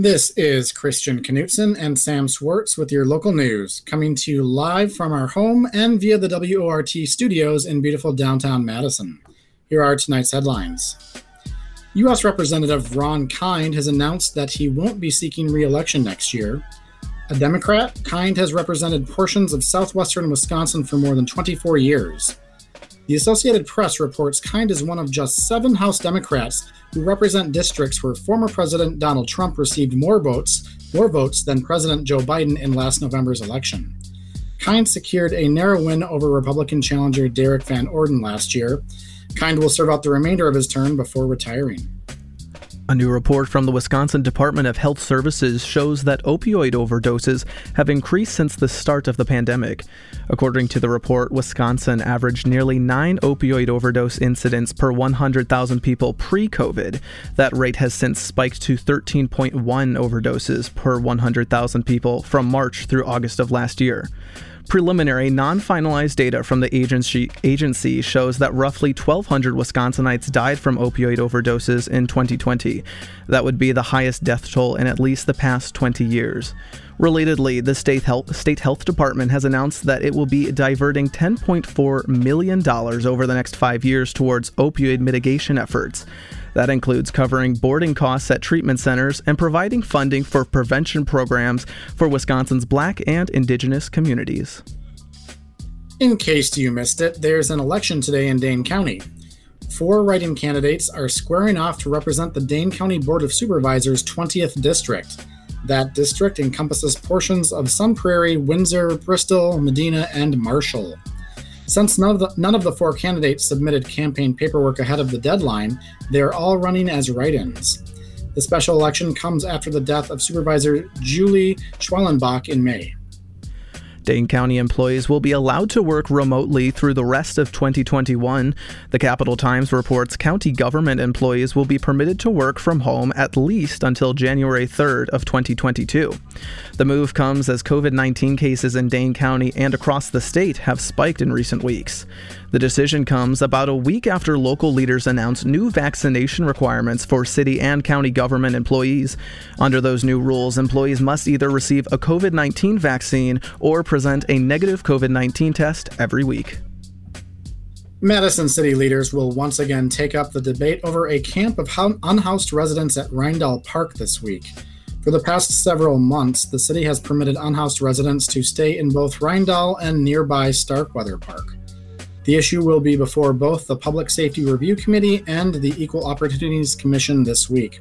This is Christian Knutson and Sam Swartz with your local news, coming to you live from our home and via the WORT studios in beautiful downtown Madison. Here are tonight's headlines. U.S. Representative Ron Kind has announced that he won't be seeking re election next year. A Democrat, Kind has represented portions of southwestern Wisconsin for more than 24 years. The Associated Press reports Kind is one of just seven House Democrats who represent districts where former President Donald Trump received more votes, more votes than President Joe Biden in last November's election. Kind secured a narrow win over Republican challenger Derrick Van Orden last year. Kind will serve out the remainder of his term before retiring. A new report from the Wisconsin Department of Health Services shows that opioid overdoses have increased since the start of the pandemic. According to the report, Wisconsin averaged nearly nine opioid overdose incidents per 100,000 people pre COVID. That rate has since spiked to 13.1 overdoses per 100,000 people from March through August of last year. Preliminary, non finalized data from the agency, agency shows that roughly 1,200 Wisconsinites died from opioid overdoses in 2020. That would be the highest death toll in at least the past 20 years. Relatedly, the state health, state health department has announced that it will be diverting $10.4 million over the next five years towards opioid mitigation efforts. That includes covering boarding costs at treatment centers and providing funding for prevention programs for Wisconsin's black and indigenous communities. In case you missed it, there's an election today in Dane County. Four write in candidates are squaring off to represent the Dane County Board of Supervisors' 20th district. That district encompasses portions of Sun Prairie, Windsor, Bristol, Medina, and Marshall. Since none of, the, none of the four candidates submitted campaign paperwork ahead of the deadline, they are all running as write ins. The special election comes after the death of Supervisor Julie Schwellenbach in May. Dane County employees will be allowed to work remotely through the rest of 2021. The Capital Times reports county government employees will be permitted to work from home at least until January 3rd of 2022. The move comes as COVID-19 cases in Dane County and across the state have spiked in recent weeks. The decision comes about a week after local leaders announced new vaccination requirements for city and county government employees. Under those new rules, employees must either receive a COVID 19 vaccine or present a negative COVID 19 test every week. Madison city leaders will once again take up the debate over a camp of unhoused residents at Reindahl Park this week. For the past several months, the city has permitted unhoused residents to stay in both Reindahl and nearby Starkweather Park. The issue will be before both the Public Safety Review Committee and the Equal Opportunities Commission this week.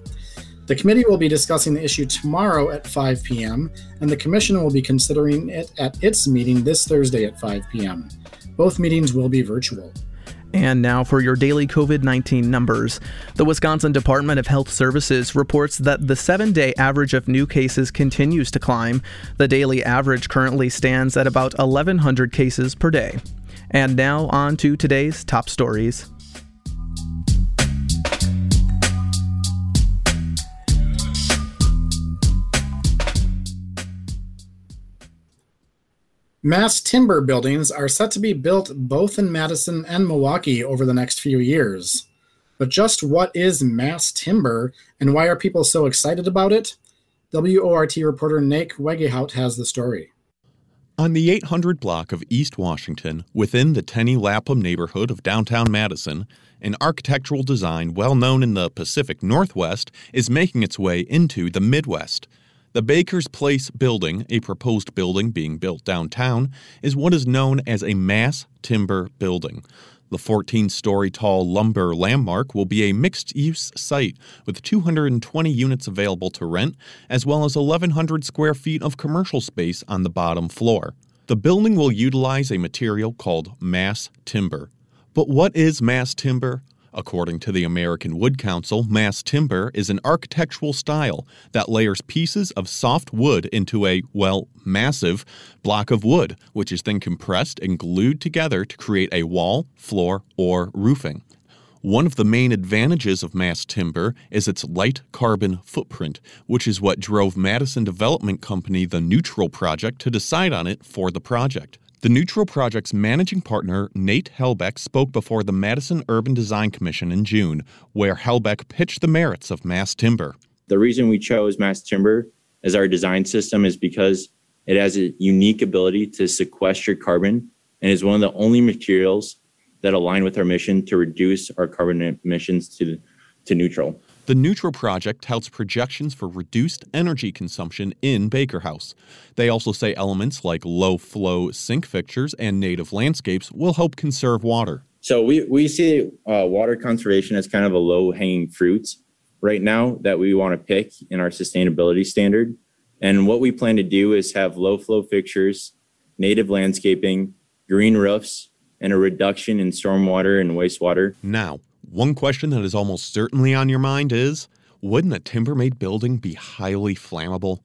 The committee will be discussing the issue tomorrow at 5 p.m., and the commission will be considering it at its meeting this Thursday at 5 p.m. Both meetings will be virtual. And now for your daily COVID 19 numbers. The Wisconsin Department of Health Services reports that the seven day average of new cases continues to climb. The daily average currently stands at about 1,100 cases per day. And now on to today's top stories. Mass timber buildings are set to be built both in Madison and Milwaukee over the next few years. But just what is mass timber and why are people so excited about it? WORT reporter Nick Wegehout has the story. On the 800 block of East Washington, within the Tenney Lapham neighborhood of downtown Madison, an architectural design well known in the Pacific Northwest is making its way into the Midwest. The Baker's Place building, a proposed building being built downtown, is what is known as a mass timber building. The 14 story tall lumber landmark will be a mixed use site with 220 units available to rent, as well as 1,100 square feet of commercial space on the bottom floor. The building will utilize a material called mass timber. But what is mass timber? According to the American Wood Council, mass timber is an architectural style that layers pieces of soft wood into a, well, massive block of wood, which is then compressed and glued together to create a wall, floor, or roofing. One of the main advantages of mass timber is its light carbon footprint, which is what drove Madison Development Company, the Neutral Project, to decide on it for the project. The Neutral Project's managing partner, Nate Helbeck, spoke before the Madison Urban Design Commission in June, where Helbeck pitched the merits of mass timber. The reason we chose mass timber as our design system is because it has a unique ability to sequester carbon and is one of the only materials that align with our mission to reduce our carbon emissions to, to neutral. The Neutral Project touts projections for reduced energy consumption in Baker House. They also say elements like low flow sink fixtures and native landscapes will help conserve water. So we, we see uh, water conservation as kind of a low hanging fruit right now that we want to pick in our sustainability standard. And what we plan to do is have low flow fixtures, native landscaping, green roofs, and a reduction in stormwater and wastewater. Now, one question that is almost certainly on your mind is wouldn't a timber made building be highly flammable?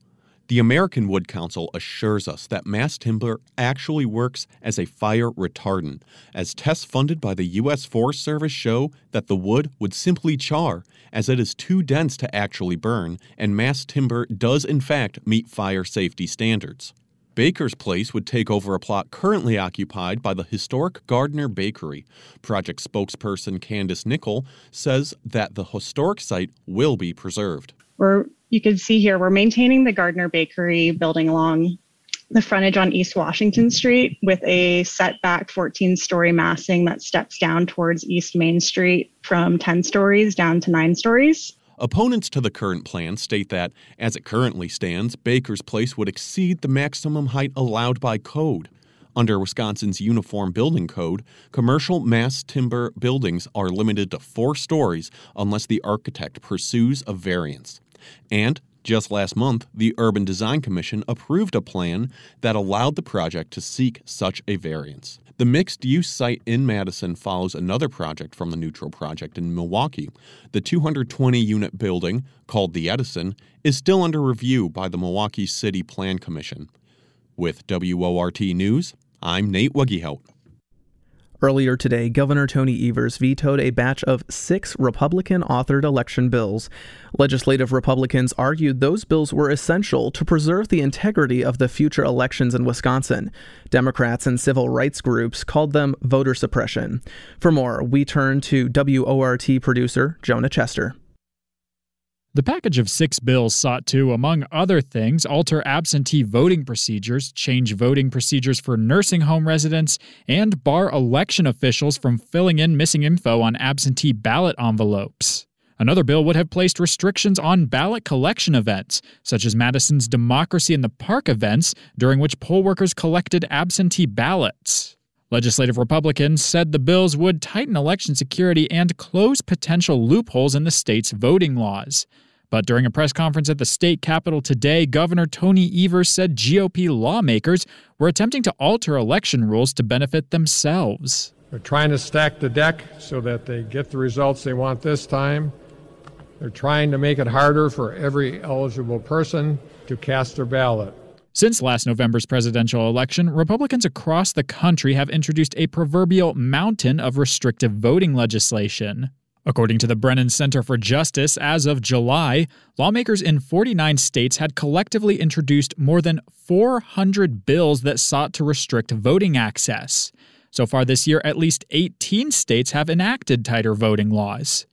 The American Wood Council assures us that mass timber actually works as a fire retardant, as tests funded by the U.S. Forest Service show that the wood would simply char, as it is too dense to actually burn, and mass timber does in fact meet fire safety standards. Baker's Place would take over a plot currently occupied by the historic Gardner Bakery. Project spokesperson Candace Nickel says that the historic site will be preserved. We're, you can see here, we're maintaining the Gardner Bakery building along the frontage on East Washington Street with a setback 14 story massing that steps down towards East Main Street from 10 stories down to 9 stories. Opponents to the current plan state that, as it currently stands, Baker's Place would exceed the maximum height allowed by code. Under Wisconsin's Uniform Building Code, commercial mass timber buildings are limited to four stories unless the architect pursues a variance. And just last month, the Urban Design Commission approved a plan that allowed the project to seek such a variance. The mixed use site in Madison follows another project from the Neutral Project in Milwaukee. The 220 unit building, called the Edison, is still under review by the Milwaukee City Plan Commission. With WORT News, I'm Nate Wuggehout. Earlier today, Governor Tony Evers vetoed a batch of six Republican authored election bills. Legislative Republicans argued those bills were essential to preserve the integrity of the future elections in Wisconsin. Democrats and civil rights groups called them voter suppression. For more, we turn to WORT producer Jonah Chester. The package of six bills sought to, among other things, alter absentee voting procedures, change voting procedures for nursing home residents, and bar election officials from filling in missing info on absentee ballot envelopes. Another bill would have placed restrictions on ballot collection events, such as Madison's Democracy in the Park events, during which poll workers collected absentee ballots. Legislative Republicans said the bills would tighten election security and close potential loopholes in the state's voting laws. But during a press conference at the state capitol today, Governor Tony Evers said GOP lawmakers were attempting to alter election rules to benefit themselves. They're trying to stack the deck so that they get the results they want this time. They're trying to make it harder for every eligible person to cast their ballot. Since last November's presidential election, Republicans across the country have introduced a proverbial mountain of restrictive voting legislation. According to the Brennan Center for Justice, as of July, lawmakers in 49 states had collectively introduced more than 400 bills that sought to restrict voting access. So far this year, at least 18 states have enacted tighter voting laws.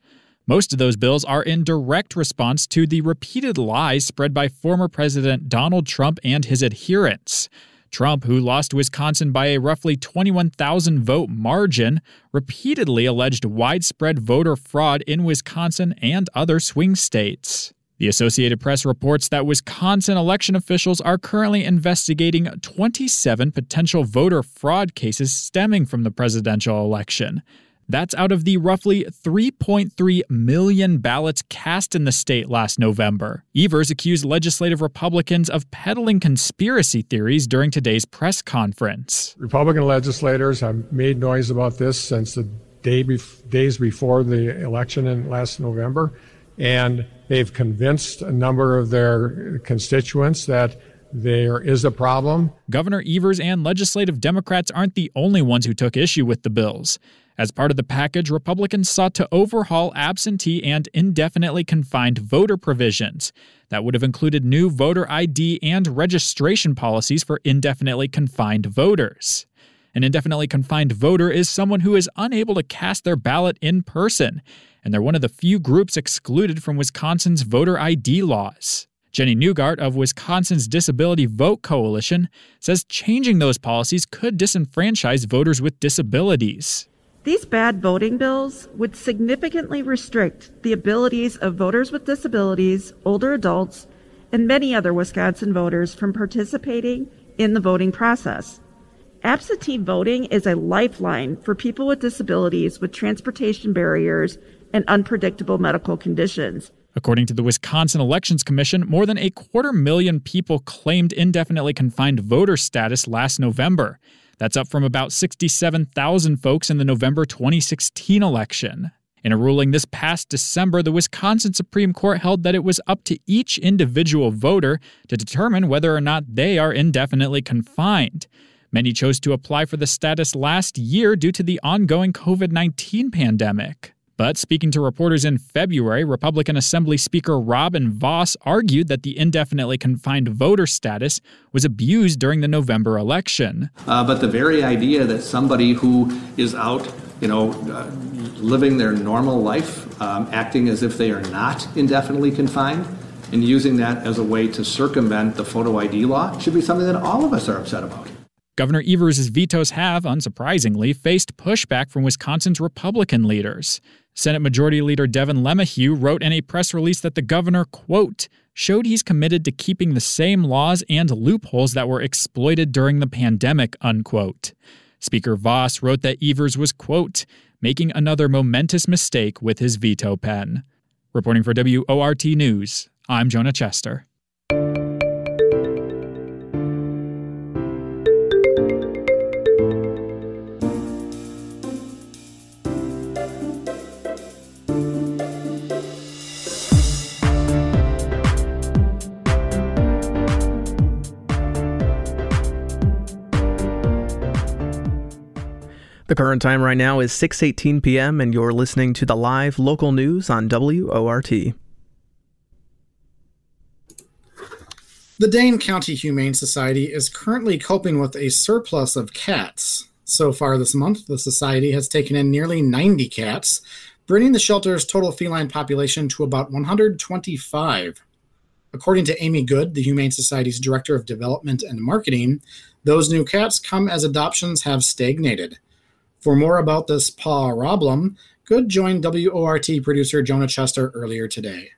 Most of those bills are in direct response to the repeated lies spread by former President Donald Trump and his adherents. Trump, who lost Wisconsin by a roughly 21,000 vote margin, repeatedly alleged widespread voter fraud in Wisconsin and other swing states. The Associated Press reports that Wisconsin election officials are currently investigating 27 potential voter fraud cases stemming from the presidential election. That's out of the roughly 3.3 million ballots cast in the state last November. Evers accused legislative Republicans of peddling conspiracy theories during today's press conference. Republican legislators have made noise about this since the day bef- days before the election in last November, and they've convinced a number of their constituents that there is a problem. Governor Evers and legislative Democrats aren't the only ones who took issue with the bills. As part of the package, Republicans sought to overhaul absentee and indefinitely confined voter provisions. That would have included new voter ID and registration policies for indefinitely confined voters. An indefinitely confined voter is someone who is unable to cast their ballot in person, and they're one of the few groups excluded from Wisconsin's voter ID laws. Jenny Newgart of Wisconsin's Disability Vote Coalition says changing those policies could disenfranchise voters with disabilities. These bad voting bills would significantly restrict the abilities of voters with disabilities, older adults, and many other Wisconsin voters from participating in the voting process. Absentee voting is a lifeline for people with disabilities with transportation barriers and unpredictable medical conditions. According to the Wisconsin Elections Commission, more than a quarter million people claimed indefinitely confined voter status last November. That's up from about 67,000 folks in the November 2016 election. In a ruling this past December, the Wisconsin Supreme Court held that it was up to each individual voter to determine whether or not they are indefinitely confined. Many chose to apply for the status last year due to the ongoing COVID 19 pandemic. But speaking to reporters in February, Republican Assembly Speaker Robin Vos argued that the indefinitely confined voter status was abused during the November election. Uh, but the very idea that somebody who is out, you know, uh, living their normal life, um, acting as if they are not indefinitely confined, and using that as a way to circumvent the photo ID law should be something that all of us are upset about. Governor Evers' vetoes have, unsurprisingly, faced pushback from Wisconsin's Republican leaders. Senate Majority Leader Devin LeMahieu wrote in a press release that the governor, quote, showed he's committed to keeping the same laws and loopholes that were exploited during the pandemic, unquote. Speaker Vos wrote that Evers was, quote, making another momentous mistake with his veto pen. Reporting for WORT News, I'm Jonah Chester. The current time right now is 6:18 p.m. and you're listening to the live local news on WORT. The Dane County Humane Society is currently coping with a surplus of cats. So far this month, the society has taken in nearly 90 cats, bringing the shelter's total feline population to about 125. According to Amy Good, the Humane Society's Director of Development and Marketing, those new cats come as adoptions have stagnated. For more about this paw problem, Good join WORT producer Jonah Chester earlier today.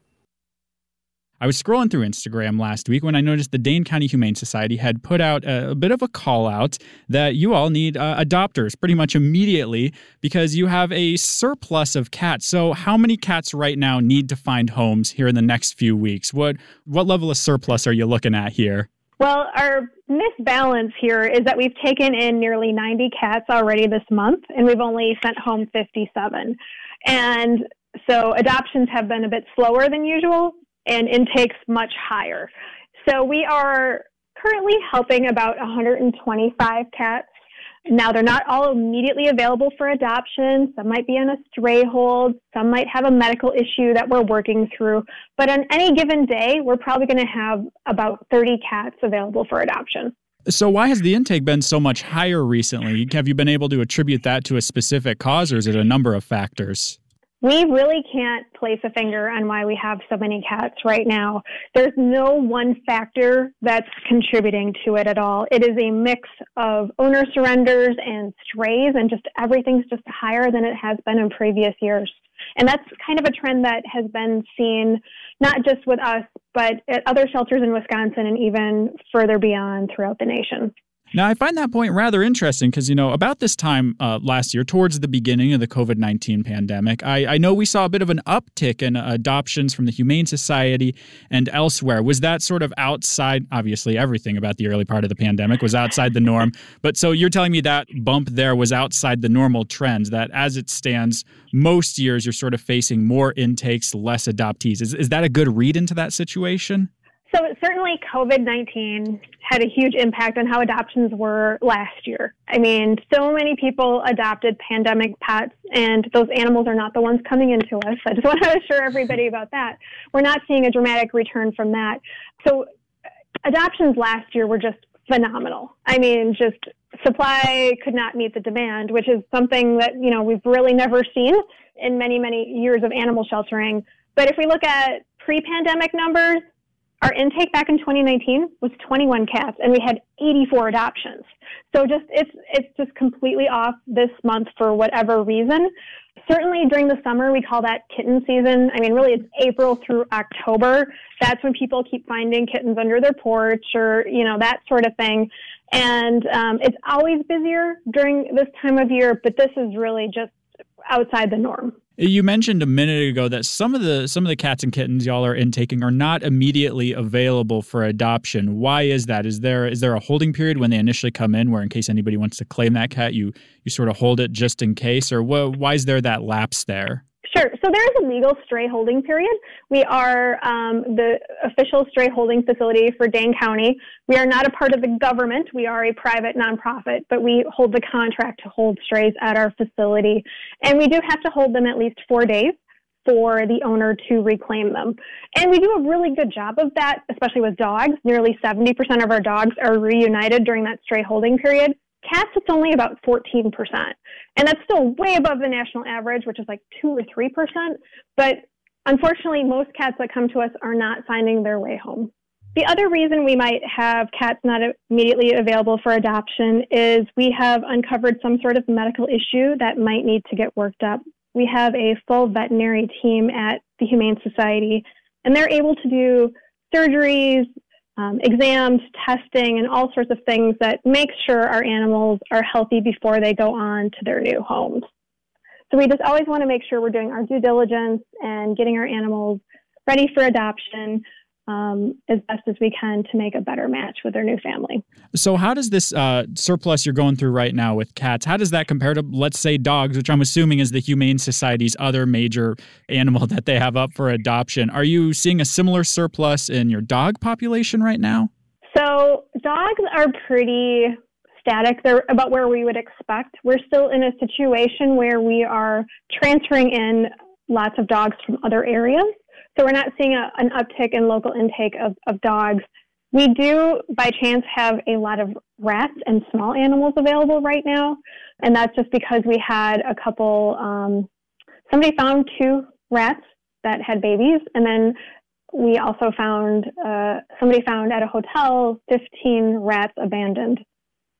I was scrolling through Instagram last week when I noticed the Dane County Humane Society had put out a, a bit of a call out that you all need uh, adopters pretty much immediately because you have a surplus of cats. So, how many cats right now need to find homes here in the next few weeks? What what level of surplus are you looking at here? Well, our misbalance here is that we've taken in nearly 90 cats already this month, and we've only sent home 57. And so adoptions have been a bit slower than usual, and intakes much higher. So we are currently helping about 125 cats now, they're not all immediately available for adoption. Some might be on a stray hold. Some might have a medical issue that we're working through. But on any given day, we're probably going to have about 30 cats available for adoption. So, why has the intake been so much higher recently? Have you been able to attribute that to a specific cause, or is it a number of factors? We really can't place a finger on why we have so many cats right now. There's no one factor that's contributing to it at all. It is a mix of owner surrenders and strays, and just everything's just higher than it has been in previous years. And that's kind of a trend that has been seen not just with us, but at other shelters in Wisconsin and even further beyond throughout the nation. Now, I find that point rather interesting because, you know, about this time uh, last year, towards the beginning of the COVID 19 pandemic, I, I, know we saw a bit of an uptick in adoptions from the Humane Society and elsewhere. Was that sort of outside? Obviously, everything about the early part of the pandemic was outside the norm. But so you're telling me that bump there was outside the normal trends, that as it stands, most years you're sort of facing more intakes, less adoptees. Is, is that a good read into that situation? So certainly COVID 19 had a huge impact on how adoptions were last year. I mean, so many people adopted pandemic pets, and those animals are not the ones coming into us. I just want to assure everybody about that. We're not seeing a dramatic return from that. So uh, adoptions last year were just phenomenal. I mean, just supply could not meet the demand, which is something that, you know, we've really never seen in many, many years of animal sheltering. But if we look at pre-pandemic numbers, our intake back in 2019 was 21 cats and we had 84 adoptions. So just it's it's just completely off this month for whatever reason. Certainly during the summer we call that kitten season. I mean really it's April through October. That's when people keep finding kittens under their porch or you know that sort of thing. And um, it's always busier during this time of year, but this is really just outside the norm. You mentioned a minute ago that some of the some of the cats and kittens y'all are intaking are not immediately available for adoption. Why is that? Is there is there a holding period when they initially come in, where in case anybody wants to claim that cat, you you sort of hold it just in case, or what, why is there that lapse there? Sure. So there is a legal stray holding period. We are um, the official stray holding facility for Dane County. We are not a part of the government. We are a private nonprofit, but we hold the contract to hold strays at our facility. And we do have to hold them at least four days for the owner to reclaim them. And we do a really good job of that, especially with dogs. Nearly 70% of our dogs are reunited during that stray holding period. Cats, it's only about 14%. And that's still way above the national average, which is like 2 or 3%. But unfortunately, most cats that come to us are not finding their way home. The other reason we might have cats not immediately available for adoption is we have uncovered some sort of medical issue that might need to get worked up. We have a full veterinary team at the Humane Society, and they're able to do surgeries, um, exams, testing, and all sorts of things that make sure our animals are healthy before they go on to their new homes. So we just always want to make sure we're doing our due diligence and getting our animals ready for adoption um, as best as we can to make a better match with their new family. So, how does this uh, surplus you're going through right now with cats? How does that compare to, let's say, dogs, which I'm assuming is the Humane Society's other major animal that they have up for adoption? Are you seeing a similar surplus in your dog population right now? So, dogs are pretty static. They're about where we would expect. We're still in a situation where we are transferring in lots of dogs from other areas. So we're not seeing a, an uptick in local intake of, of dogs. We do, by chance, have a lot of rats and small animals available right now. And that's just because we had a couple, um, somebody found two rats that had babies. And then we also found, uh, somebody found at a hotel 15 rats abandoned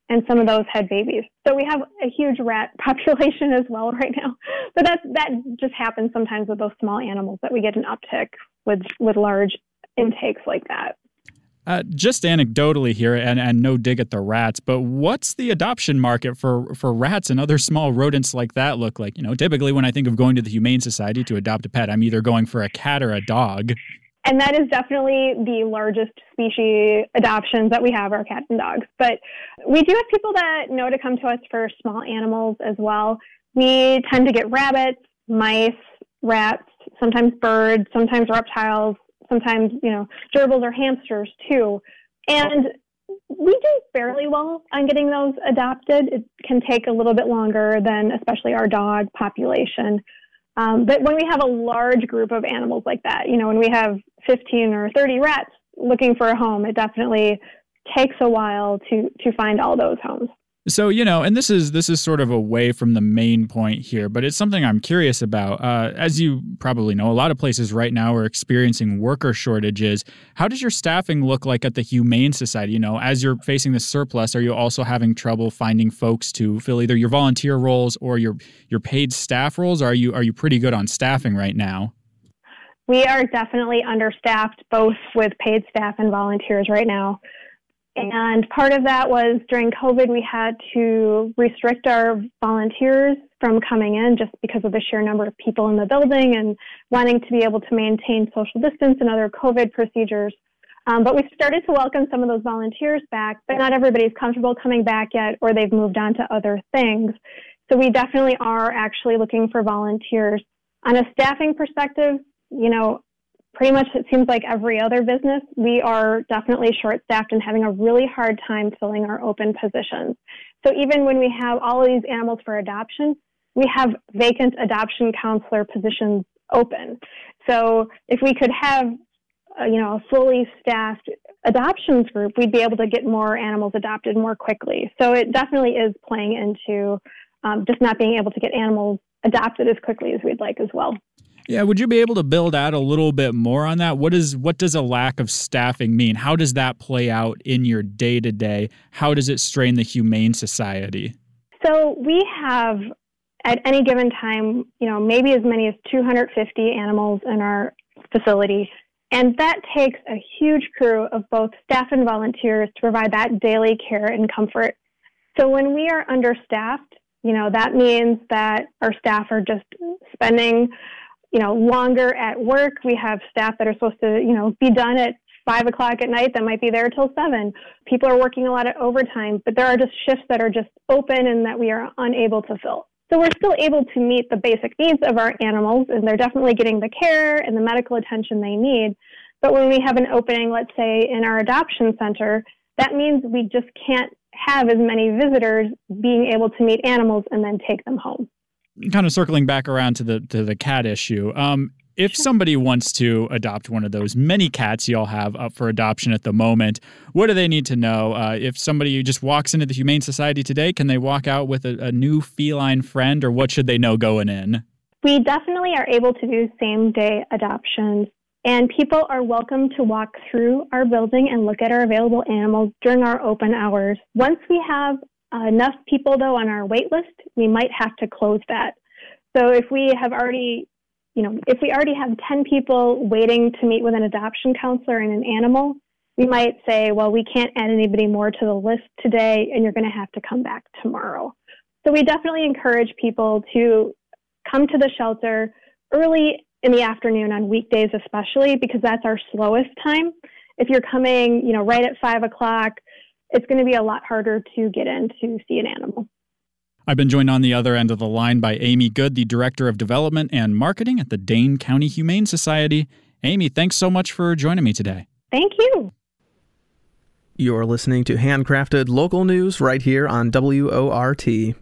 and some of those had babies. So we have a huge rat population as well right now. But that's that just happens sometimes with those small animals that we get an uptick with with large intakes like that. Uh, just anecdotally here, and, and no dig at the rats, but what's the adoption market for, for rats and other small rodents like that look like? You know, typically when I think of going to the Humane Society to adopt a pet, I'm either going for a cat or a dog. And that is definitely the largest species adoptions that we have are cats and dogs. But we do have people that know to come to us for small animals as well. We tend to get rabbits, mice, rats, sometimes birds, sometimes reptiles, sometimes, you know, gerbils or hamsters too. And we do fairly well on getting those adopted. It can take a little bit longer than especially our dog population. Um, but when we have a large group of animals like that, you know, when we have 15 or 30 rats looking for a home, it definitely takes a while to to find all those homes. So you know, and this is this is sort of away from the main point here, but it's something I'm curious about. Uh, as you probably know, a lot of places right now are experiencing worker shortages. How does your staffing look like at the Humane Society? You know, as you're facing the surplus, are you also having trouble finding folks to fill either your volunteer roles or your your paid staff roles? Are you are you pretty good on staffing right now? We are definitely understaffed, both with paid staff and volunteers right now. And part of that was during COVID, we had to restrict our volunteers from coming in just because of the sheer number of people in the building and wanting to be able to maintain social distance and other COVID procedures. Um, but we started to welcome some of those volunteers back, but not everybody's comfortable coming back yet, or they've moved on to other things. So we definitely are actually looking for volunteers. On a staffing perspective, you know, pretty much it seems like every other business, we are definitely short staffed and having a really hard time filling our open positions. So even when we have all of these animals for adoption, we have vacant adoption counselor positions open. So if we could have, uh, you know, a fully staffed adoptions group, we'd be able to get more animals adopted more quickly. So it definitely is playing into um, just not being able to get animals adopted as quickly as we'd like as well. Yeah, would you be able to build out a little bit more on that? What is what does a lack of staffing mean? How does that play out in your day to day? How does it strain the humane society? So we have at any given time, you know, maybe as many as 250 animals in our facility. And that takes a huge crew of both staff and volunteers to provide that daily care and comfort. So when we are understaffed, you know, that means that our staff are just spending you know, longer at work. We have staff that are supposed to, you know, be done at five o'clock at night that might be there till seven. People are working a lot of overtime, but there are just shifts that are just open and that we are unable to fill. So we're still able to meet the basic needs of our animals and they're definitely getting the care and the medical attention they need. But when we have an opening, let's say in our adoption center, that means we just can't have as many visitors being able to meet animals and then take them home kind of circling back around to the to the cat issue. Um, if somebody wants to adopt one of those many cats y'all have up for adoption at the moment, what do they need to know? Uh, if somebody just walks into the Humane Society today, can they walk out with a, a new feline friend, or what should they know going in? We definitely are able to do same day adoptions, and people are welcome to walk through our building and look at our available animals during our open hours. Once we have uh, enough people, though, on our wait list, we might have to close that. So if we have already, you know, if we already have 10 people waiting to meet with an adoption counselor and an animal, we might say, well, we can't add anybody more to the list today, and you're going to have to come back tomorrow. So we definitely encourage people to come to the shelter early in the afternoon on weekdays, especially because that's our slowest time. If you're coming, you know, right at five o'clock, it's going to be a lot harder to get in to see an animal. I've been joined on the other end of the line by Amy Good, the Director of Development and Marketing at the Dane County Humane Society. Amy, thanks so much for joining me today. Thank you. You're listening to handcrafted local news right here on WORT.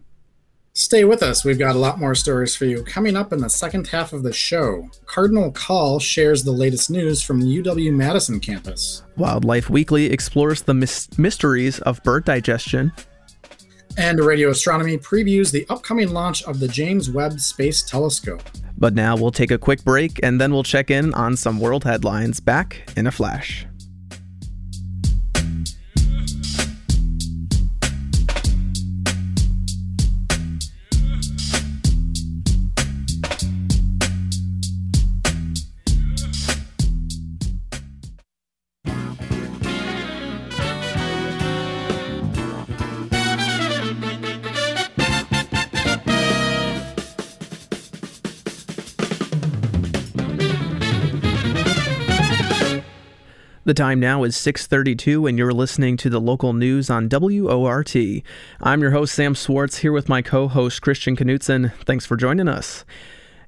Stay with us. We've got a lot more stories for you coming up in the second half of the show. Cardinal Call shares the latest news from the UW Madison campus. Wildlife Weekly explores the mysteries of bird digestion. And Radio Astronomy previews the upcoming launch of the James Webb Space Telescope. But now we'll take a quick break and then we'll check in on some world headlines back in a flash. The time now is 6:32 and you're listening to the local news on WORT. I'm your host Sam Swartz here with my co-host Christian Knutson. Thanks for joining us.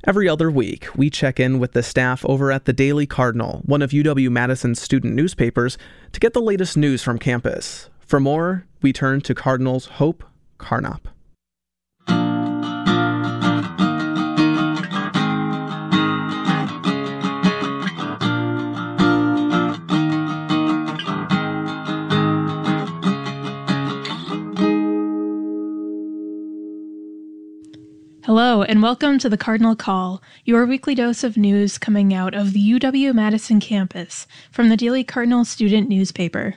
Every other week, we check in with the staff over at the Daily Cardinal, one of UW Madison's student newspapers, to get the latest news from campus. For more, we turn to Cardinal's Hope Carnop. Hello, and welcome to the Cardinal Call, your weekly dose of news coming out of the UW Madison campus from the Daily Cardinal student newspaper.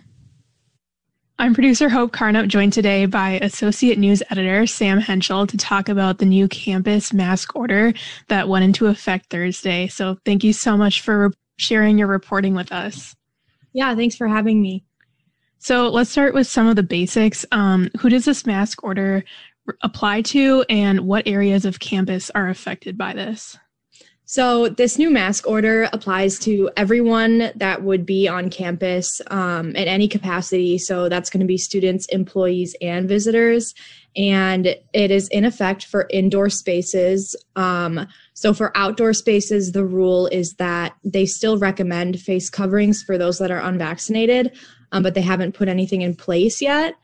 I'm producer Hope Carnop, joined today by Associate News Editor Sam Henschel to talk about the new campus mask order that went into effect Thursday. So, thank you so much for sharing your reporting with us. Yeah, thanks for having me. So, let's start with some of the basics. Um, who does this mask order apply to, and what areas of campus are affected by this? So, this new mask order applies to everyone that would be on campus um, at any capacity. So, that's going to be students, employees, and visitors. And it is in effect for indoor spaces. Um, so, for outdoor spaces, the rule is that they still recommend face coverings for those that are unvaccinated, um, but they haven't put anything in place yet.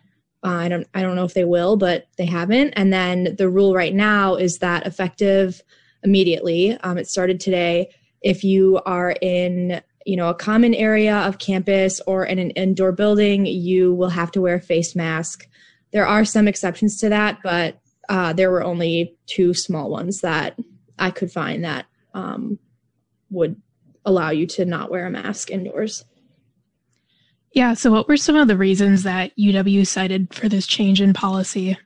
Uh, I don't I don't know if they will, but they haven't. And then the rule right now is that effective immediately. Um, it started today. If you are in you know, a common area of campus or in an indoor building, you will have to wear a face mask. There are some exceptions to that, but uh, there were only two small ones that I could find that um, would allow you to not wear a mask indoors. Yeah. So, what were some of the reasons that UW cited for this change in policy?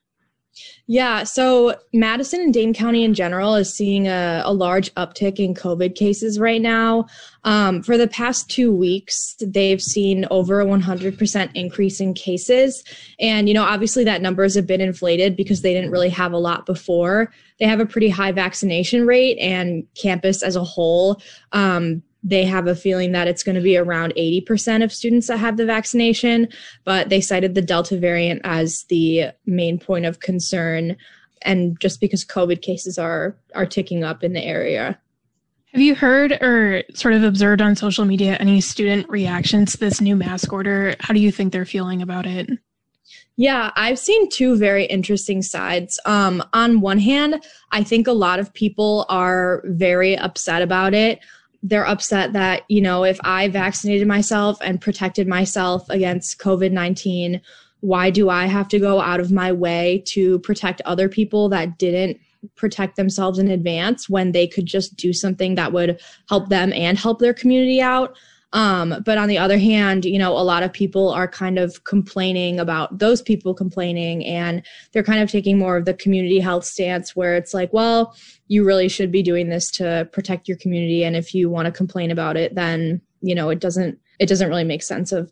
Yeah, so Madison and Dane County in general is seeing a, a large uptick in COVID cases right now. Um, for the past two weeks, they've seen over a 100% increase in cases. And, you know, obviously that numbers have been inflated because they didn't really have a lot before. They have a pretty high vaccination rate, and campus as a whole um, they have a feeling that it's going to be around 80% of students that have the vaccination, but they cited the Delta variant as the main point of concern. And just because COVID cases are are ticking up in the area. Have you heard or sort of observed on social media any student reactions to this new mask order? How do you think they're feeling about it? Yeah, I've seen two very interesting sides. Um, on one hand, I think a lot of people are very upset about it they're upset that, you know, if I vaccinated myself and protected myself against COVID 19, why do I have to go out of my way to protect other people that didn't protect themselves in advance when they could just do something that would help them and help their community out? Um, but on the other hand, you know, a lot of people are kind of complaining about those people complaining, and they're kind of taking more of the community health stance where it's like, well, you really should be doing this to protect your community. And if you want to complain about it, then, you know, it doesn't, it doesn't really make sense of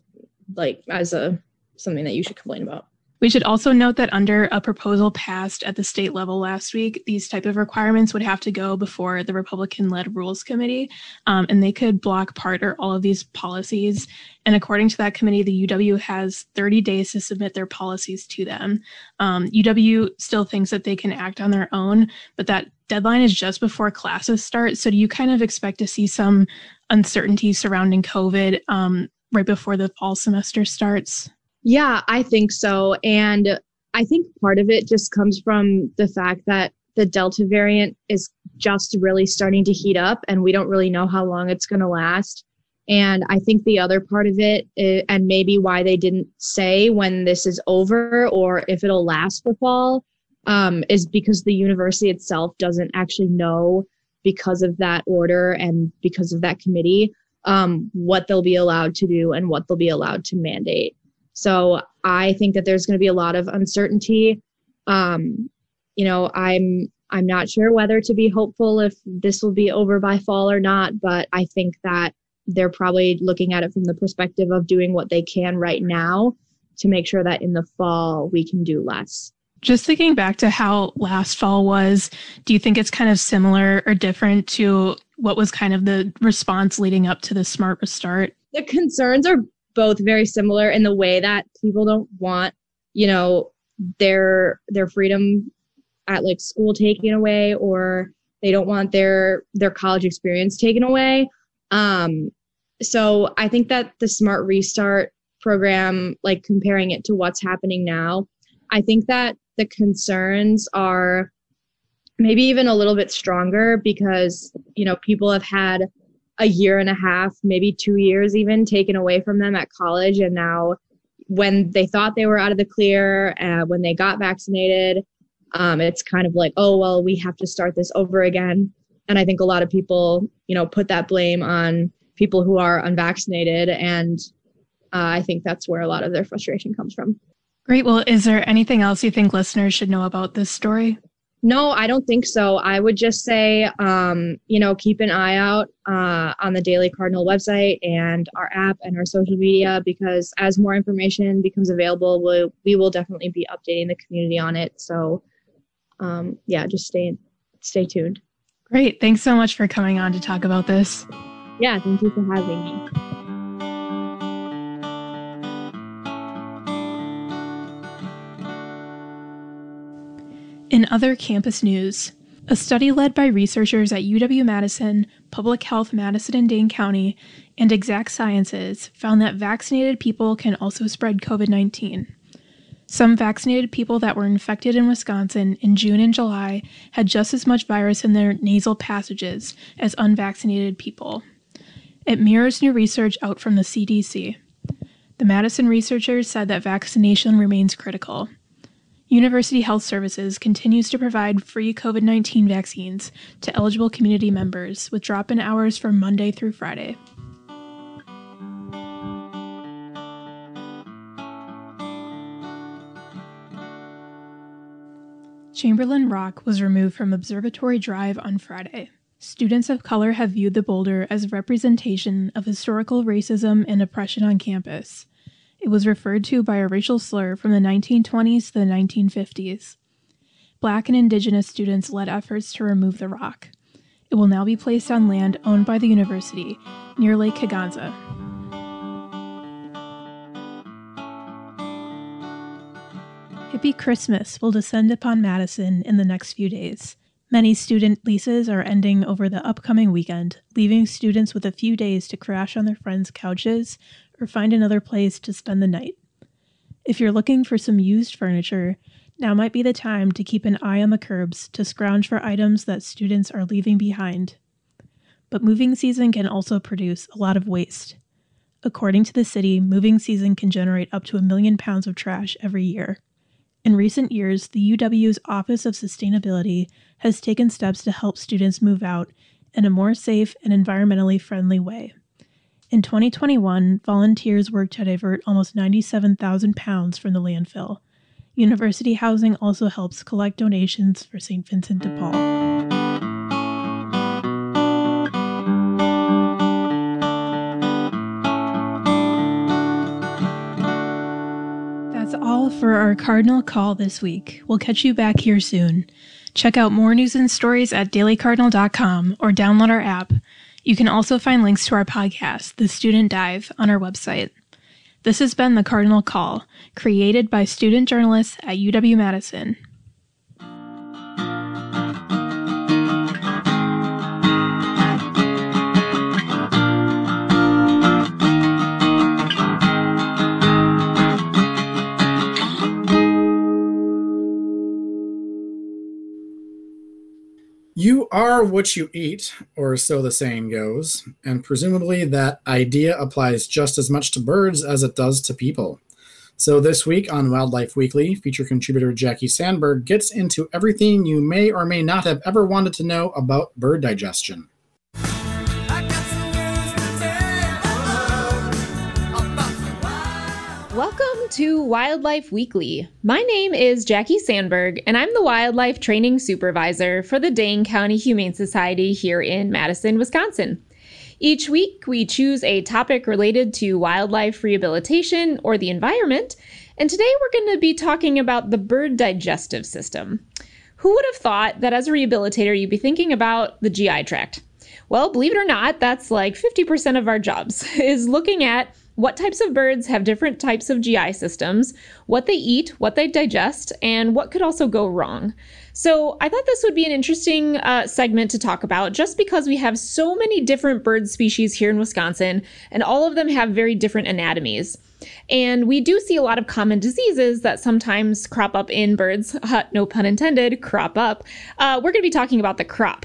like as a something that you should complain about. We should also note that under a proposal passed at the state level last week, these type of requirements would have to go before the Republican-led Rules Committee, um, and they could block part or all of these policies. And according to that committee, the UW has 30 days to submit their policies to them. Um, UW still thinks that they can act on their own, but that deadline is just before classes start. So do you kind of expect to see some uncertainty surrounding COVID um, right before the fall semester starts? Yeah, I think so. And I think part of it just comes from the fact that the Delta variant is just really starting to heat up and we don't really know how long it's going to last. And I think the other part of it, eh, and maybe why they didn't say when this is over or if it'll last for fall, um, is because the university itself doesn't actually know because of that order and because of that committee um, what they'll be allowed to do and what they'll be allowed to mandate. So I think that there's going to be a lot of uncertainty. Um, you know, I'm I'm not sure whether to be hopeful if this will be over by fall or not, but I think that they're probably looking at it from the perspective of doing what they can right now to make sure that in the fall we can do less. Just thinking back to how last fall was, do you think it's kind of similar or different to what was kind of the response leading up to the smart restart? The concerns are both very similar in the way that people don't want, you know, their their freedom at like school taken away or they don't want their their college experience taken away. Um so I think that the smart restart program like comparing it to what's happening now, I think that the concerns are maybe even a little bit stronger because you know people have had a year and a half, maybe two years even taken away from them at college. And now, when they thought they were out of the clear, uh, when they got vaccinated, um, it's kind of like, oh, well, we have to start this over again. And I think a lot of people, you know, put that blame on people who are unvaccinated. And uh, I think that's where a lot of their frustration comes from. Great. Well, is there anything else you think listeners should know about this story? No, I don't think so. I would just say, um, you know, keep an eye out uh, on the Daily Cardinal website and our app and our social media because as more information becomes available, we, we will definitely be updating the community on it. So, um, yeah, just stay stay tuned. Great. Thanks so much for coming on to talk about this. Yeah, thank you for having me. In other campus news, a study led by researchers at UW Madison, Public Health Madison and Dane County, and Exact Sciences found that vaccinated people can also spread COVID 19. Some vaccinated people that were infected in Wisconsin in June and July had just as much virus in their nasal passages as unvaccinated people. It mirrors new research out from the CDC. The Madison researchers said that vaccination remains critical. University Health Services continues to provide free COVID 19 vaccines to eligible community members with drop in hours from Monday through Friday. Chamberlain Rock was removed from Observatory Drive on Friday. Students of color have viewed the boulder as a representation of historical racism and oppression on campus. It was referred to by a racial slur from the 1920s to the 1950s. Black and Indigenous students led efforts to remove the rock. It will now be placed on land owned by the university near Lake Kegonsa. Hippie Christmas will descend upon Madison in the next few days. Many student leases are ending over the upcoming weekend, leaving students with a few days to crash on their friends' couches or find another place to spend the night. If you're looking for some used furniture, now might be the time to keep an eye on the curbs to scrounge for items that students are leaving behind. But moving season can also produce a lot of waste. According to the city, moving season can generate up to a million pounds of trash every year. In recent years, the UW's Office of Sustainability has taken steps to help students move out in a more safe and environmentally friendly way. In 2021, volunteers worked to divert almost 97,000 pounds from the landfill. University Housing also helps collect donations for St. Vincent de Paul. That's all for our Cardinal Call this week. We'll catch you back here soon. Check out more news and stories at dailycardinal.com or download our app. You can also find links to our podcast, The Student Dive, on our website. This has been the Cardinal Call, created by student journalists at UW Madison. You are what you eat, or so the saying goes, and presumably that idea applies just as much to birds as it does to people. So, this week on Wildlife Weekly, feature contributor Jackie Sandberg gets into everything you may or may not have ever wanted to know about bird digestion. Welcome to Wildlife Weekly. My name is Jackie Sandberg, and I'm the Wildlife Training Supervisor for the Dane County Humane Society here in Madison, Wisconsin. Each week, we choose a topic related to wildlife rehabilitation or the environment, and today we're going to be talking about the bird digestive system. Who would have thought that as a rehabilitator, you'd be thinking about the GI tract? Well, believe it or not, that's like 50% of our jobs, is looking at what types of birds have different types of GI systems, what they eat, what they digest, and what could also go wrong. So, I thought this would be an interesting uh, segment to talk about just because we have so many different bird species here in Wisconsin, and all of them have very different anatomies. And we do see a lot of common diseases that sometimes crop up in birds, no pun intended, crop up. Uh, we're going to be talking about the crop.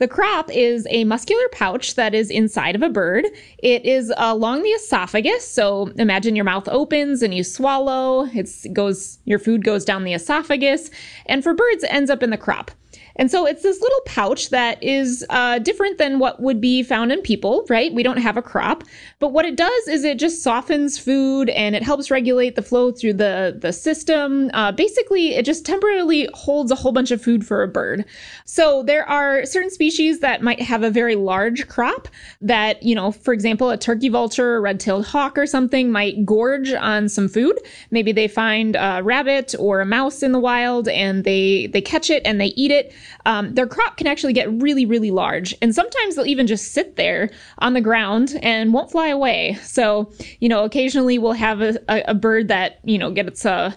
The crop is a muscular pouch that is inside of a bird. It is uh, along the esophagus. So imagine your mouth opens and you swallow. It goes, your food goes down the esophagus. And for birds, ends up in the crop. And so it's this little pouch that is uh, different than what would be found in people, right? We don't have a crop. But what it does is it just softens food and it helps regulate the flow through the, the system. Uh, basically, it just temporarily holds a whole bunch of food for a bird. So there are certain species that might have a very large crop that, you know, for example, a turkey vulture, a red-tailed hawk or something might gorge on some food. Maybe they find a rabbit or a mouse in the wild and they, they catch it and they eat it um, their crop can actually get really, really large. And sometimes they'll even just sit there on the ground and won't fly away. So, you know, occasionally we'll have a, a, a bird that, you know, gets a,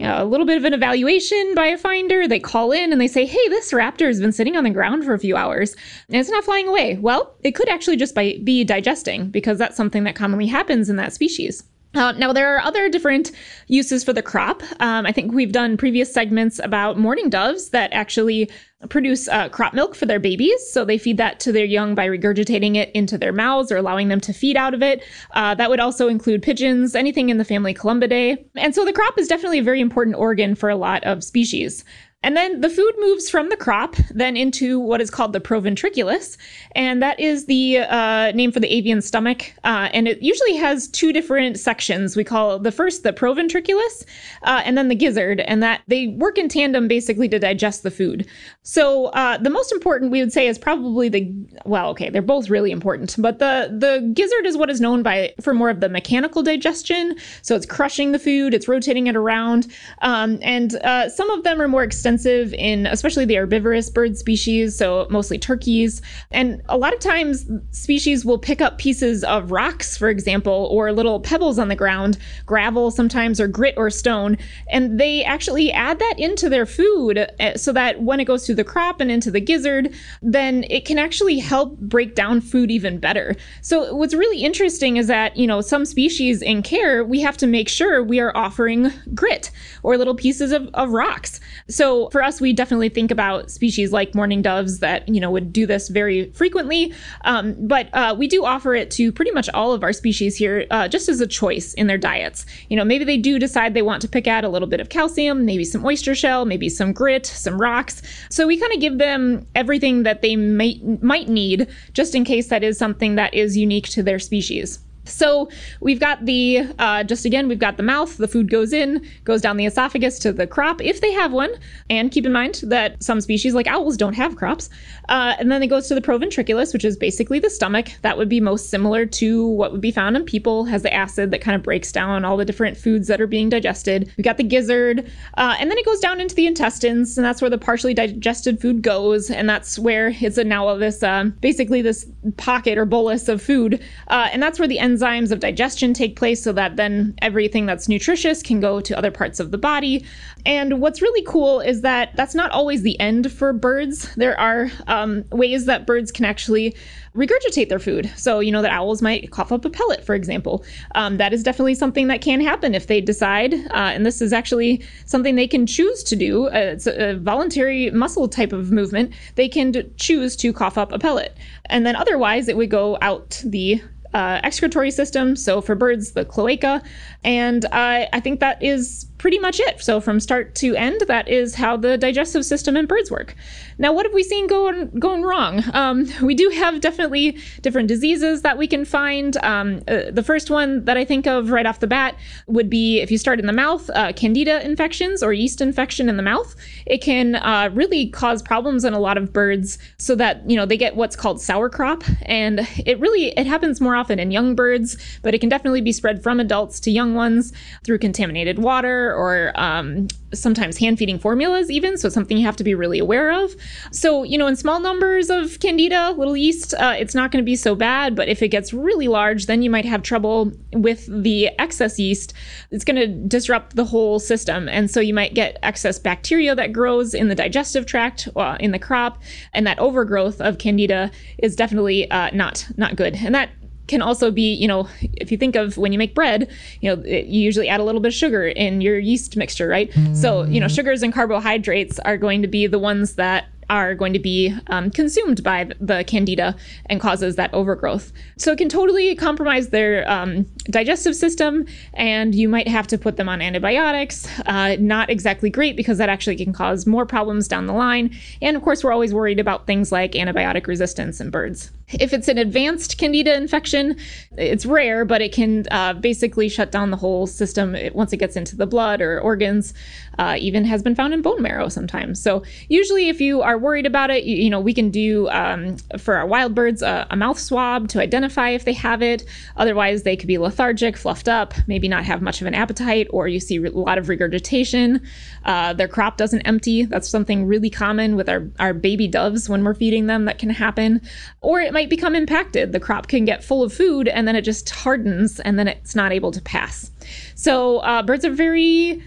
a little bit of an evaluation by a finder. They call in and they say, hey, this raptor has been sitting on the ground for a few hours and it's not flying away. Well, it could actually just by, be digesting because that's something that commonly happens in that species. Uh, now, there are other different uses for the crop. Um, I think we've done previous segments about mourning doves that actually produce uh, crop milk for their babies. So they feed that to their young by regurgitating it into their mouths or allowing them to feed out of it. Uh, that would also include pigeons, anything in the family Columbidae. And so the crop is definitely a very important organ for a lot of species. And then the food moves from the crop then into what is called the proventriculus, and that is the uh, name for the avian stomach. Uh, and it usually has two different sections. We call the first the proventriculus, uh, and then the gizzard, and that they work in tandem basically to digest the food. So uh, the most important we would say is probably the well, okay, they're both really important, but the the gizzard is what is known by for more of the mechanical digestion. So it's crushing the food, it's rotating it around, um, and uh, some of them are more extensive extensive in especially the herbivorous bird species, so mostly turkeys. And a lot of times, species will pick up pieces of rocks, for example, or little pebbles on the ground, gravel sometimes, or grit or stone, and they actually add that into their food eh, so that when it goes through the crop and into the gizzard, then it can actually help break down food even better. So, what's really interesting is that, you know, some species in care, we have to make sure we are offering grit or little pieces of, of rocks. So, for us, we definitely think about species like mourning doves that you know would do this very frequently. Um, but uh, we do offer it to pretty much all of our species here, uh, just as a choice in their diets. You know, maybe they do decide they want to pick out a little bit of calcium, maybe some oyster shell, maybe some grit, some rocks. So we kind of give them everything that they might might need, just in case that is something that is unique to their species. So we've got the, uh, just again, we've got the mouth, the food goes in, goes down the esophagus to the crop, if they have one. And keep in mind that some species, like owls, don't have crops. Uh, and then it goes to the proventriculus, which is basically the stomach. That would be most similar to what would be found in people, has the acid that kind of breaks down all the different foods that are being digested. We've got the gizzard, uh, and then it goes down into the intestines, and that's where the partially digested food goes. And that's where it's now this, um, basically this pocket or bolus of food. Uh, and that's where the enzyme enzymes of digestion take place so that then everything that's nutritious can go to other parts of the body. And what's really cool is that that's not always the end for birds. There are um, ways that birds can actually regurgitate their food. So, you know, that owls might cough up a pellet, for example. Um, that is definitely something that can happen if they decide. Uh, and this is actually something they can choose to do. Uh, it's a, a, voluntary muscle type of movement. They can d- choose to cough up a pellet. And then otherwise, it would go out the uh, excretory system. So for birds, the cloaca. And I, I think that is pretty much it. So from start to end, that is how the digestive system in birds work. Now, what have we seen going going wrong? Um, we do have definitely different diseases that we can find. Um, uh, the first one that I think of right off the bat would be if you start in the mouth, uh, candida infections or yeast infection in the mouth. It can uh, really cause problems in a lot of birds, so that you know they get what's called sour crop, and it really it happens more often in young birds, but it can definitely be spread from adults to young ones through contaminated water or um, sometimes hand feeding formulas, even. So it's something you have to be really aware of. So, you know, in small numbers of candida, little yeast, uh, it's not going to be so bad. But if it gets really large, then you might have trouble with the excess yeast. It's going to disrupt the whole system. And so you might get excess bacteria that grows in the digestive tract, uh, in the crop. And that overgrowth of candida is definitely uh, not, not good. And that can also be, you know, if you think of when you make bread, you know, it, you usually add a little bit of sugar in your yeast mixture, right? Mm-hmm. So, you know, sugars and carbohydrates are going to be the ones that are going to be um, consumed by the candida and causes that overgrowth. So it can totally compromise their um, digestive system, and you might have to put them on antibiotics. Uh, not exactly great because that actually can cause more problems down the line. And of course, we're always worried about things like antibiotic resistance in birds. If it's an advanced candida infection, it's rare, but it can uh, basically shut down the whole system once it gets into the blood or organs. Uh, even has been found in bone marrow sometimes. So usually, if you are worried about it, you, you know we can do um, for our wild birds a, a, mouth swab to identify if they have it. Otherwise, they could be lethargic, fluffed up, maybe not have much of an appetite, or you see a lot of regurgitation. Uh, their crop doesn't empty. That's something really common with our, our baby doves when we're feeding them that can happen. Or it might become impacted. The crop can get full of food and then it just hardens and then it's not able to pass. So uh, birds are very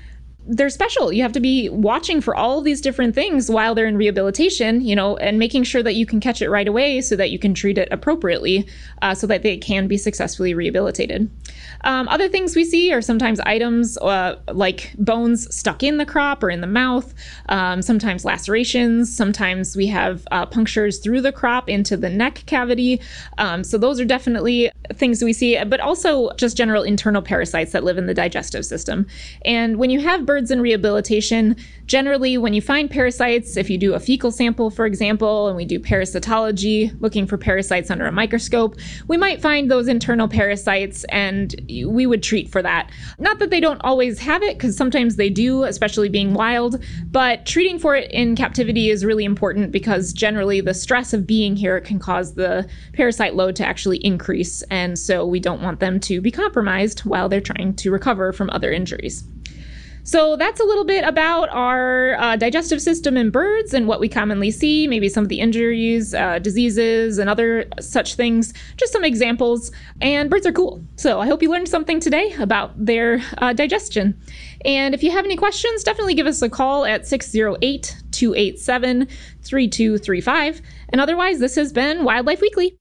they're special. You have to be watching for all of these different things while they're in rehabilitation, you know, and making sure that you can catch it right away so that you can treat it appropriately uh, so that they can be successfully rehabilitated. Um, other things we see are sometimes items uh, like bones stuck in the crop or in the mouth, um, sometimes lacerations, sometimes we have uh, punctures through the crop into the neck cavity. Um, so those are definitely things we see, but also just general internal parasites that live in the digestive system. And when you have birds in rehabilitation, generally when you find parasites, if you do a fecal sample, for example, and we do parasitology, looking for parasites under a microscope, we might find those internal parasites and we would treat for that. Not that they don't always have it, because sometimes they do, especially being wild, but treating for it in captivity is really important because generally the stress of being here can cause the parasite load to actually increase. And so we don't want them to be compromised while they're trying to recover from other injuries. So that's a little bit about our uh, digestive system in birds and what we commonly see, maybe some of the injuries, uh, diseases, and other such things. Just some examples. And birds are cool. So I hope you learned something today about their uh, digestion. And if you have any questions, definitely give us a call at 608 287 3235. And otherwise, this has been Wildlife Weekly.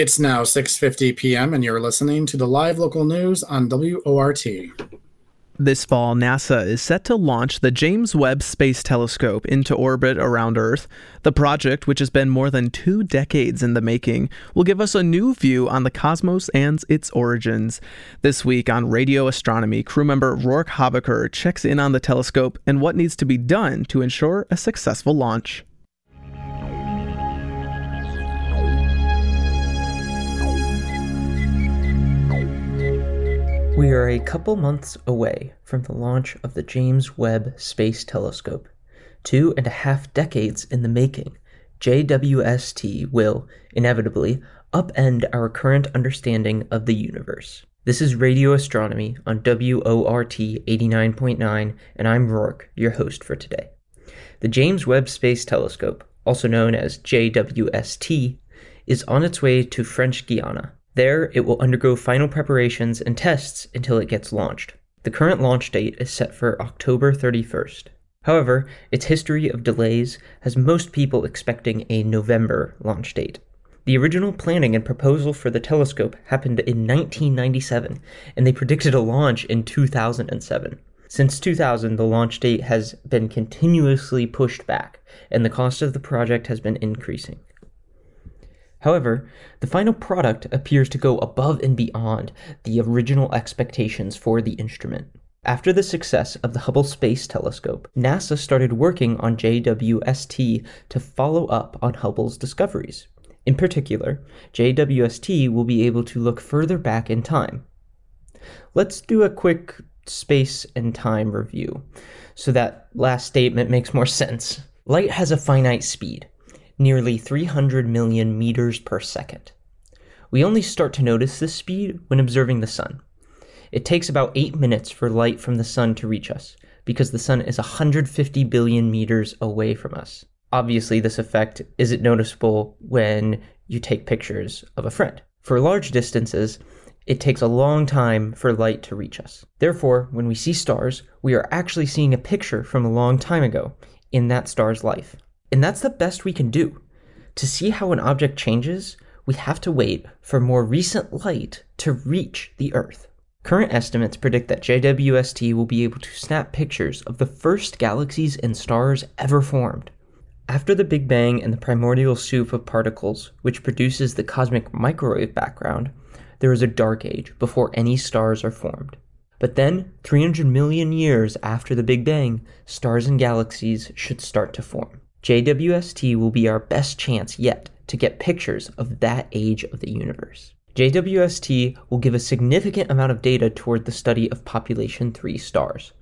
It's now 6:50 p.m. and you're listening to the live local news on WORT. This fall, NASA is set to launch the James Webb Space Telescope into orbit around Earth. The project, which has been more than two decades in the making, will give us a new view on the cosmos and its origins. This week on Radio Astronomy, crew member Rourke Habacher checks in on the telescope and what needs to be done to ensure a successful launch. We are a couple months away from the launch of the James Webb Space Telescope. Two and a half decades in the making, JWST will, inevitably, upend our current understanding of the universe. This is Radio Astronomy on WORT 89.9, and I'm Rourke, your host for today. The James Webb Space Telescope, also known as JWST, is on its way to French Guiana, there, it will undergo final preparations and tests until it gets launched. The current launch date is set for October 31st. However, its history of delays has most people expecting a November launch date. The original planning and proposal for the telescope happened in 1997, and they predicted a launch in 2007. Since 2000, the launch date has been continuously pushed back, and the cost of the project has been increasing. However, the final product appears to go above and beyond the original expectations for the instrument. After the success of the Hubble Space Telescope, NASA started working on JWST to follow up on Hubble's discoveries. In particular, JWST will be able to look further back in time. Let's do a quick space and time review so that last statement makes more sense. Light has a finite speed, nearly 300 million meters per second. We only start to notice this speed when observing the sun. It takes about 8 minutes for light from the sun to reach us, because the sun is 150 billion meters away from us. Obviously, this effect isn't noticeable when you take pictures of a friend. For large distances, it takes a long time for light to reach us. Therefore, when we see stars, we are actually seeing a picture from a long time ago in that star's life. And that's the best we can do. To see how an object changes, we have to wait for more recent light to reach the Earth. Current estimates predict that JWST will be able to snap pictures of the first galaxies and stars ever formed. After the Big Bang and the primordial soup of particles, which produces the cosmic microwave background, there is a dark age before any stars are formed. But then, 300 million years after the Big Bang, stars and galaxies should start to form. JWST will be our best chance yet to get pictures of that age of the universe. JWST will give a significant amount of data toward the study of population 3 stars.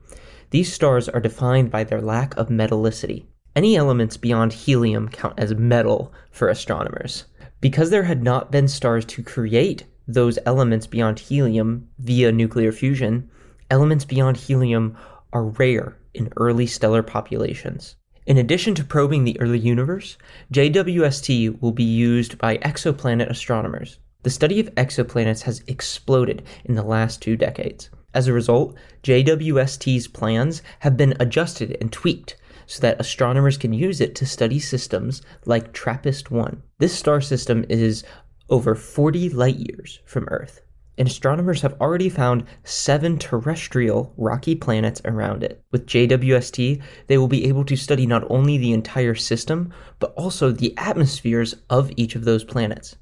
These stars are defined by their lack of metallicity. Any elements beyond helium count as metal for astronomers. Because there had not been stars to create those elements beyond helium via nuclear fusion, elements beyond helium are rare in early stellar populations. In addition to probing the early universe, JWST will be used by exoplanet astronomers. The study of exoplanets has exploded in the last two decades. As a result, JWST's plans have been adjusted and tweaked so that astronomers can use it to study systems like TRAPPIST 1. This star system is over 40 light years from Earth and astronomers have already found seven terrestrial rocky planets around it. With JWST, they will be able to study not only the entire system, but also the atmospheres of each of those planets.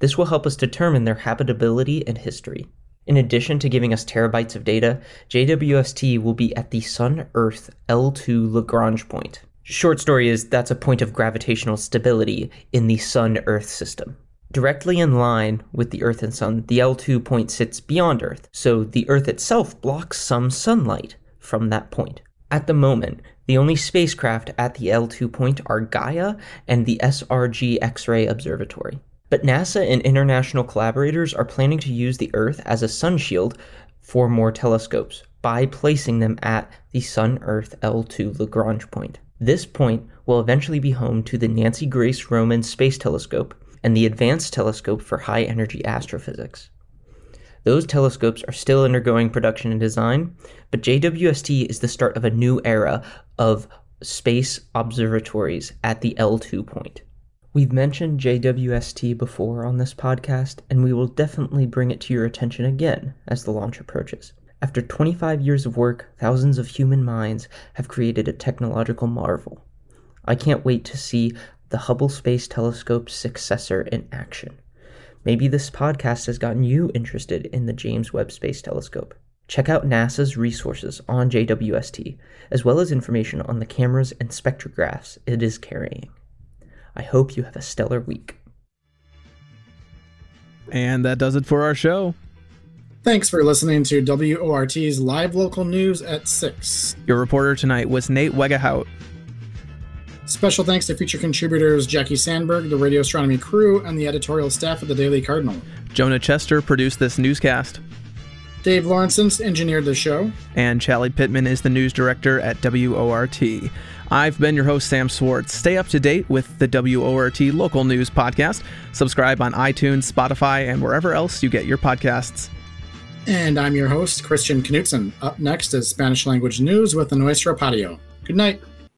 This will help us determine their habitability and history. In addition to giving us terabytes of data, JWST will be at the Sun Earth L2 Lagrange point. Short story is that's a point of gravitational stability in the Sun Earth system. Directly in line with the Earth and Sun, the L2 point sits beyond Earth, so the Earth itself blocks some sunlight from that point. At the moment, the only spacecraft at the L2 point are Gaia and the SRG X ray Observatory. But NASA and international collaborators are planning to use the Earth as a sun shield for more telescopes by placing them at the Sun Earth L2 Lagrange point. This point will eventually be home to the Nancy Grace Roman Space Telescope and the Advanced Telescope for High Energy Astrophysics. Those telescopes are still undergoing production and design, but JWST is the start of a new era of space observatories at the L2 point. We've mentioned JWST before on this podcast, and we will definitely bring it to your attention again as the launch approaches. After 25 years of work, thousands of human minds have created a technological marvel. I can't wait to see the Hubble Space Telescope's successor in action. Maybe this podcast has gotten you interested in the James Webb Space Telescope. Check out NASA's resources on JWST, as well as information on the cameras and spectrographs it is carrying. I hope you have a stellar week. And that does it for our show. Thanks for listening to WORT's live local news at 6. Your reporter tonight was Nate Wegahout. Special thanks to feature contributors Jackie Sandberg, the radio astronomy crew, and the editorial staff of the Daily Cardinal. Jonah Chester produced this newscast. Dave Lawrence engineered the show. And Charlie Pittman is the news director at WORT. I've been your host, Sam Swartz. Stay up to date with the WORT local news podcast. Subscribe on iTunes, Spotify, and wherever else you get your podcasts. And I'm your host, Christian Knutson. Up next is Spanish language news with the Nuestro Patio. Good night.